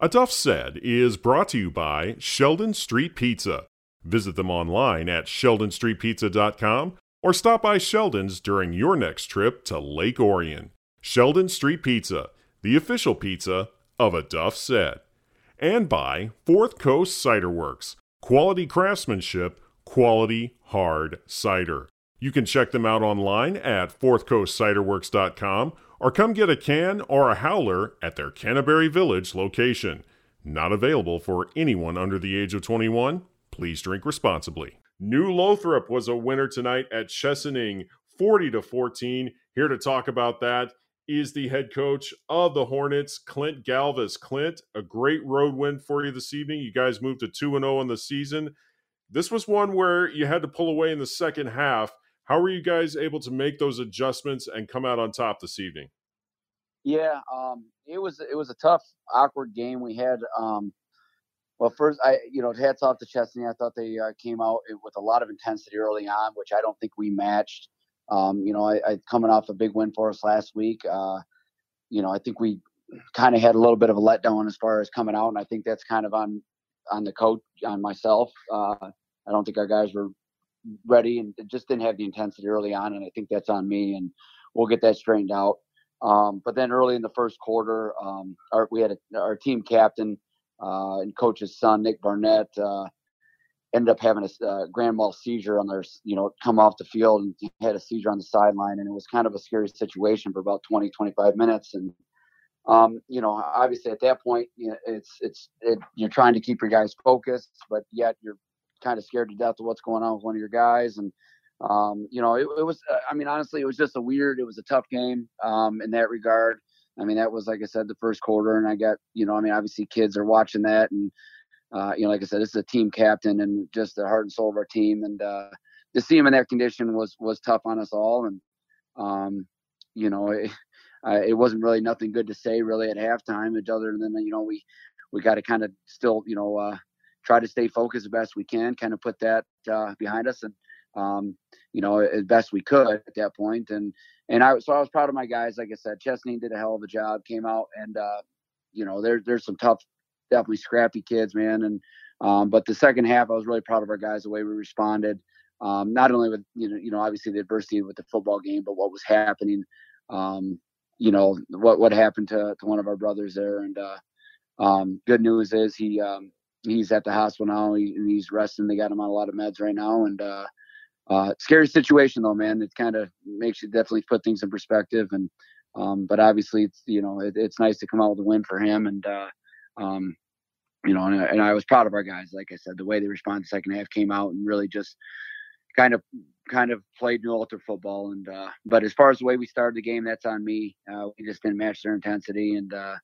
A Duff Said is brought to you by Sheldon Street Pizza. Visit them online at sheldonstreetpizza.com or stop by Sheldon's during your next trip to Lake Orion. Sheldon Street Pizza, the official pizza of A Duff Said. And by Fourth Coast Cider Works, quality craftsmanship, quality hard cider. You can check them out online at fourthcoastciderworks.com or come get a can or a howler at their Canterbury Village location. Not available for anyone under the age of 21. Please drink responsibly. New Lothrop was a winner tonight at Chesaning, 40 to 14. Here to talk about that is the head coach of the Hornets, Clint Galvas. Clint, a great road win for you this evening. You guys moved to 2 0 in the season. This was one where you had to pull away in the second half. How were you guys able to make those adjustments and come out on top this evening? Yeah, um, it was it was a tough, awkward game. We had um, well, first I you know hats off to Chesaning. I thought they uh, came out with a lot of intensity early on, which I don't think we matched. Um, you know, I, I, coming off a big win for us last week. Uh, you know, I think we kind of had a little bit of a letdown as far as coming out, and I think that's kind of on on the coach, on myself. Uh, I don't think our guys were ready and just didn't have the intensity early on, and I think that's on me. And we'll get that straightened out. Um, but then early in the first quarter, um, our, we had a, our team captain uh, and coach's son, Nick Barnett, uh, ended up having a uh, grand mal seizure on their, you know, come off the field and had a seizure on the sideline. And it was kind of a scary situation for about 20, 25 minutes. And, um, you know, obviously at that point, you know, it's, it's, it, you're trying to keep your guys focused, but yet you're kind of scared to death of what's going on with one of your guys. And, um, you know, it, it, was, uh, I mean, honestly, it was just a weird, it was a tough game um, in that regard. I mean, that was, like I said, the first quarter. And I got, you know, I mean, obviously kids are watching that. And, uh, you know, like I said, this is a team captain and just the heart and soul of our team. And uh, to see him in that condition was, was tough on us all. And, um, you know, it, uh, it wasn't really nothing good to say really at halftime, other than, you know, we, we got to kind of still, you know, uh, try to stay focused as best we can, kind of put that uh, behind us. And, um, you know, as best we could at that point. And and I so I was proud of my guys. Like I said, Chesaning did a hell of a job. Came out and uh, you know, there's there's some tough, definitely scrappy kids, man. And um, but the second half, I was really proud of our guys the way we responded. Um, not only with you know, you know, obviously the adversity with the football game, but what was happening. Um, you know what what happened to to one of our brothers there, and uh, um, good news is he um, he's at the hospital now. He, he's resting. They got him on a lot of meds right now, and uh, uh, scary situation though, man. It kind of makes you definitely put things in perspective. And um, but obviously, it's you know it, it's nice to come out with a win for him. And uh, um, you know, and, and, I was proud of our guys. Like I said, the way they responded the second half came out and really just kind of kind of played New Lothrop football. And uh, but as far as the way we started the game, that's on me. Uh, we just didn't match their intensity, and uh,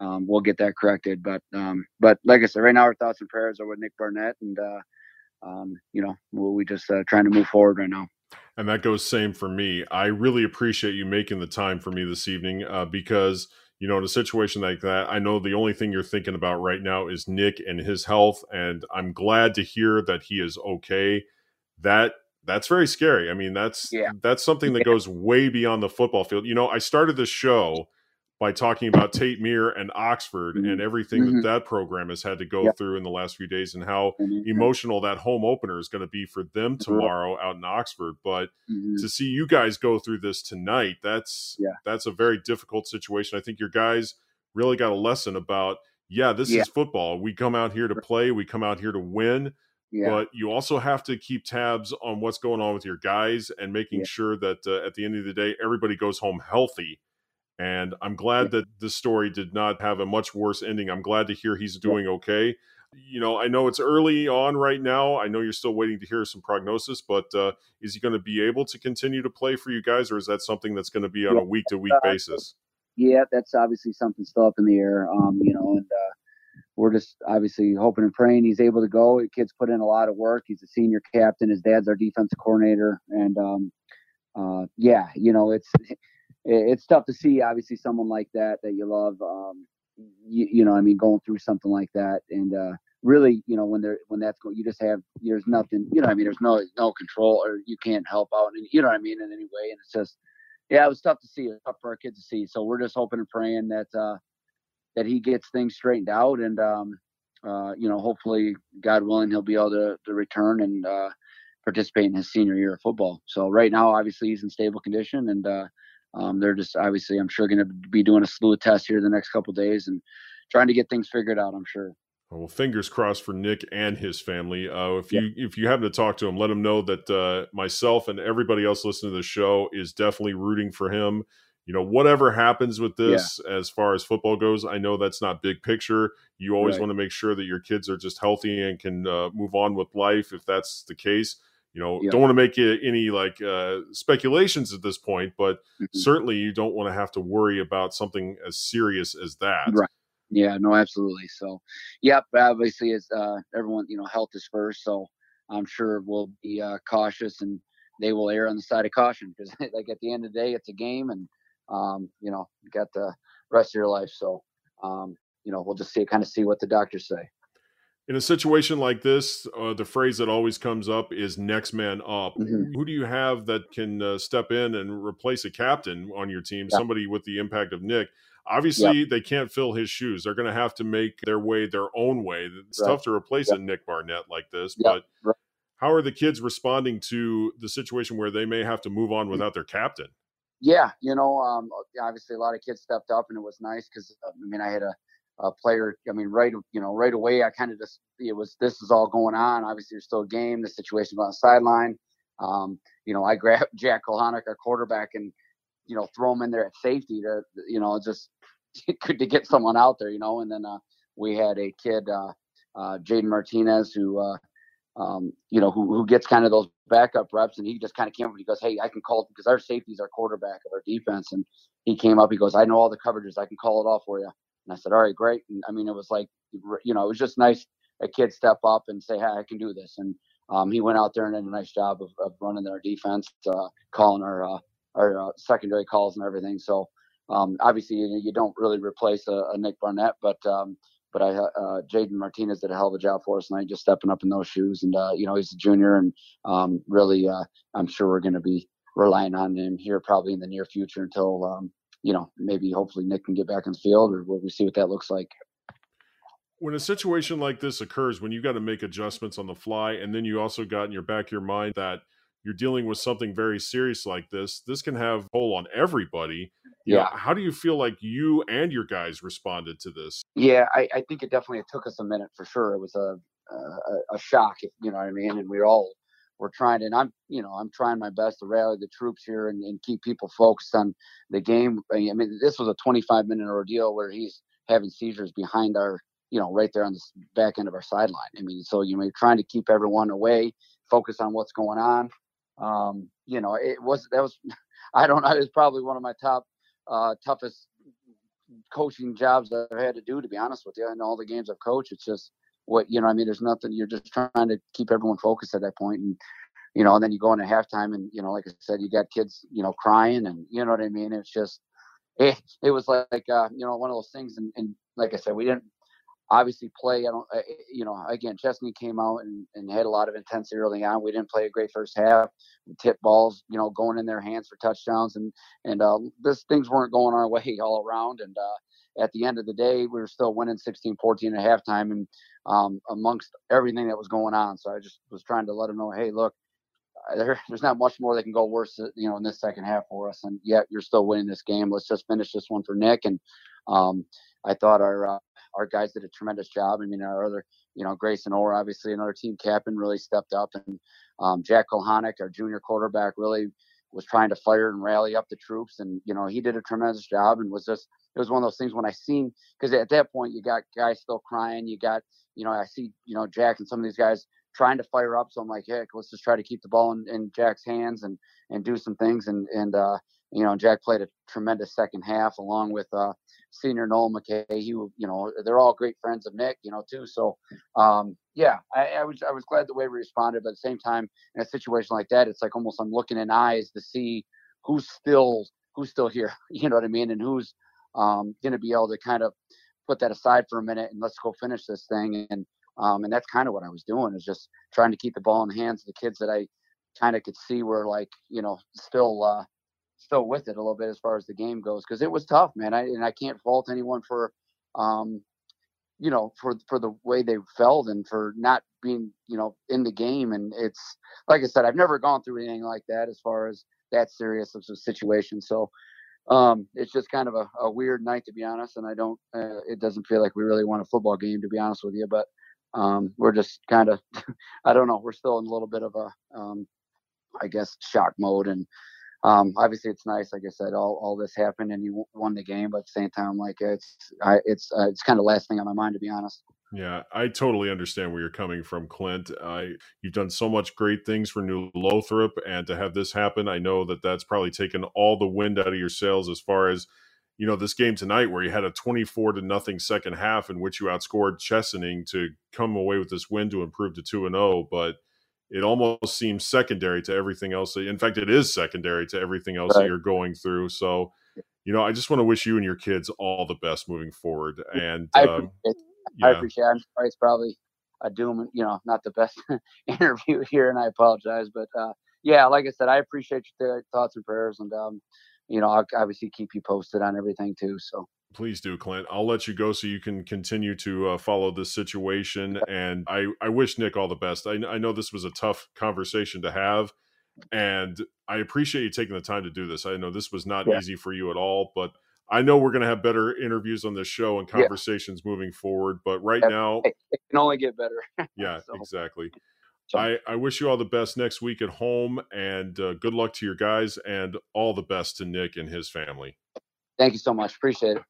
um, we'll get that corrected. But um, but like I said, right now our thoughts and prayers are with Nick Barnett and uh, um, you know, we're we just uh, trying to move forward right now. And that goes same for me. I really appreciate you making the time for me this evening uh, because you know in a situation like that, I know the only thing you're thinking about right now is Nick and his health, and I'm glad to hear that he is okay. That that's very scary. I mean, that's yeah. that's something that goes way beyond the football field. You know, I started this show by talking about Tate Myre and Oxford mm-hmm. and everything mm-hmm. that that program has had to go yep. through in the last few days and how mm-hmm. emotional that home opener is going to be for them tomorrow out in Oxford. But mm-hmm. to see you guys go through this tonight, that's yeah. that's a very difficult situation. I think your guys really got a lesson about yeah, this yeah. is football. We come out here to play, we come out here to win. Yeah. But you also have to keep tabs on what's going on with your guys and making sure that uh, at the end of the day, everybody goes home healthy and I'm glad that this story did not have a much worse ending. I'm glad to hear he's doing okay. You know, I know it's early on right now. I know you're still waiting to hear some prognosis, but uh, is he going to be able to continue to play for you guys, or is that something that's going to be on a week to week basis? Yeah, that's obviously something still up in the air. Um, you know, and uh, we're just obviously hoping and praying he's able to go. The kid's put in a lot of work. He's a senior captain. His dad's our defensive coordinator, and um, uh, yeah, you know, it's it's tough to see obviously someone like that that you love um you, you know i mean going through something like that. And uh really you know when they're when that's going you just have there's nothing you know i mean there's no no control or you can't help out and you know what i mean in any way. And it's just yeah it was tough to see. It tough for our kids to see. So we're just hoping and praying that uh that he gets things straightened out, and um, uh, you know, hopefully, God willing, he'll be able to, to return and uh, participate in his senior year of football. So right now, obviously, he's in stable condition, and uh, um, they're just obviously, I'm sure, going to be doing a slew of tests here the next couple days and trying to get things figured out. I'm sure. Well, fingers crossed for Nick and his family. Uh, if you yeah. if you happen to talk to him, let him know that uh, myself and everybody else listening to the show is definitely rooting for him. You know, whatever happens with this yeah. as far as football goes, I know that's not big picture. You always right. want to make sure that your kids are just healthy and can uh, move on with life if that's the case. You know, yeah. don't want to make any like uh, speculations at this point, but mm-hmm. certainly you don't want to have to worry about something as serious as that. Right. Yeah, no, absolutely. So, yep, obviously, it's uh, everyone, you know, health is first. So, I'm sure we'll be uh, cautious and they will err on the side of caution because, like, at the end of the day, it's a game and, um, you know, you got the rest of your life. So, um, you know, we'll just see, kind of see what the doctors say. In a situation like this, uh, the phrase that always comes up is next man up. Mm-hmm. Who do you have that can uh, step in and replace a captain on your team, yeah. somebody with the impact of Nick? Obviously, yep. they can't fill his shoes. They're going to have to make their way their own way. It's right. tough to replace yep. a Nick Barnett like this, but right. how are the kids responding to the situation where they may have to move on mm. without their captain? Yeah, you know, um, obviously a lot of kids stepped up, and it was nice because uh, I mean, I had a, player. I mean, right, you know, right away, I kind of just it was this is all going on. Obviously, there's still a game. The situation on the sideline. Um, you know, I grabbed Jack Kohanic, our quarterback, and you know, throw him in there at safety to, you know, just to get someone out there, you know. And then uh, we had a kid, uh, uh, Jaden Martinez, who, uh, um, you know, who, who gets kind of those backup reps, and he just kind of came up and he goes, "Hey, I can call because our safety is our quarterback of our defense." And he came up, he goes, "I know all the coverages, I can call it off for you." And I said, "All right, great." And I mean, it was like, you know, it was just nice a kid step up and say, "Hey, I can do this." And um, he went out there and did a nice job of, of running our defense, uh, calling our uh, our uh, secondary calls and everything. So um, obviously you, you, don't really replace a, a Nick Barnett, but um, but I uh, Jaden Martinez did a hell of a job for us tonight, just stepping up in those shoes. And uh, you know he's a junior, and um, really uh, I'm sure we're going to be relying on him here probably in the near future until um, you know maybe hopefully Nick can get back in the field, or we'll see what that looks like when a situation like this occurs when you've got to make adjustments on the fly and then you also got in your back of your mind that you're dealing with something very serious like this, this can have toll on everybody. You yeah. Know, how do you feel like you and your guys responded to this? Yeah, I, I think it definitely took us a minute for sure. It was a a, a shock, you know what I mean. And we all were trying, and I'm you know I'm trying my best to rally the troops here and, and keep people focused on the game. I mean, this was a 25 minute ordeal where he's having seizures behind our you know right there on the back end of our sideline. I mean, so you know, trying to keep everyone away, focus on what's going on um, you know, it was that was I don't know. It was probably one of my top uh, toughest coaching jobs I've had to do, to be honest with you. In all the games I've coached, it's just what you know. I mean, there's nothing. You're just trying to keep everyone focused at that point, and you know, and then you go into halftime, and you know, like I said, you got kids, you know, crying, and you know what I mean. It's just it, it was like uh, you know one of those things, and, and like I said, we didn't obviously play. I don't, you know, again, Chesaning came out and, and had a lot of intensity early on. We didn't play a great first half. Tip balls, you know, going in their hands for touchdowns, and and uh, this things weren't going our way all around. And uh, at the end of the day, we were still winning 16-14 at halftime, and um, amongst everything that was going on. So I just was trying to let them know, hey, look. Uh, there, there's not much more that can go worse, uh, you know, in this second half for us, and yet you're still winning this game. Let's just finish this one for Nick. And um, I thought our uh, our guys did a tremendous job. I mean, our other, you know, Grayson Orr, obviously another team captain, really stepped up, and um, Jack Kohanic, our junior quarterback, really was trying to fire and rally up the troops, and you know, he did a tremendous job, and was just it was one of those things when I seen because at that point you got guys still crying, you got you know I see you know Jack and some of these guys trying to fire up, so I'm like, heck, let's just try to keep the ball in, in Jack's hands and and do some things, and and uh, you know Jack played a tremendous second half along with uh, senior Noel McKay. He, you know, they're all great friends of Nick, you know, too. So, um, yeah, I, I, was I was glad the way we responded, but at the same time, in a situation like that, it's like almost I'm looking in eyes to see who's still who's still here. You know what I mean? And who's um, going to be able to kind of put that aside for a minute and let's go finish this thing. And um, and that's kind of what I was doing is just trying to keep the ball in the hands of the kids that I kind of could see were like you know still uh, still with it a little bit as far as the game goes because it was tough, man. I and I can't fault anyone for um, you know, for for the way they felt and for not being, you know, in the game. And it's like I said, I've never gone through anything like that as far as that serious of a situation. So um, it's just kind of a, a, weird night to be honest. And I don't, uh, it doesn't feel like we really won a football game to be honest with you. But um, we're just kind of, I don't know, we're still in a little bit of a, um, I guess, shock mode and um, obviously it's nice. Like I said, all, all this happened and you won the game, but at the same time, like it's, I, it's, uh, it's kind of last thing on my mind, to be honest. Yeah, I totally understand where you're coming from, Clint. I you've done so much great things for New Lothrop, and to have this happen, I know that that's probably taken all the wind out of your sails as far as you know this game tonight, where you had a 24 to nothing second half in which you outscored Chesaning to come away with this win to improve to two and zero, oh, but it almost seems secondary to everything else. In fact, it is secondary to everything else right. that you're going through. So, you know, I just want to wish you and your kids all the best moving forward. And I um, appreciate, um, yeah. I appreciate it. I'm sorry it's probably a doom, you know, not the best interview here, and I apologize. But uh, yeah, like I said, I appreciate your thoughts and prayers, and um, you know, I'll obviously keep you posted on everything too. So please do, Clint. I'll let you go so you can continue to uh, follow this situation. And I, I wish Nick all the best. I, I know this was a tough conversation to have, and I appreciate you taking the time to do this. I know this was not yeah. easy for you at all, but I know we're going to have better interviews on this show and conversations yeah. moving forward. But right now, it can only get better. yeah, so. exactly. I, I wish you all the best next week at home and uh, good luck to your guys and all the best to Nick and his family. Thank you so much. Appreciate it.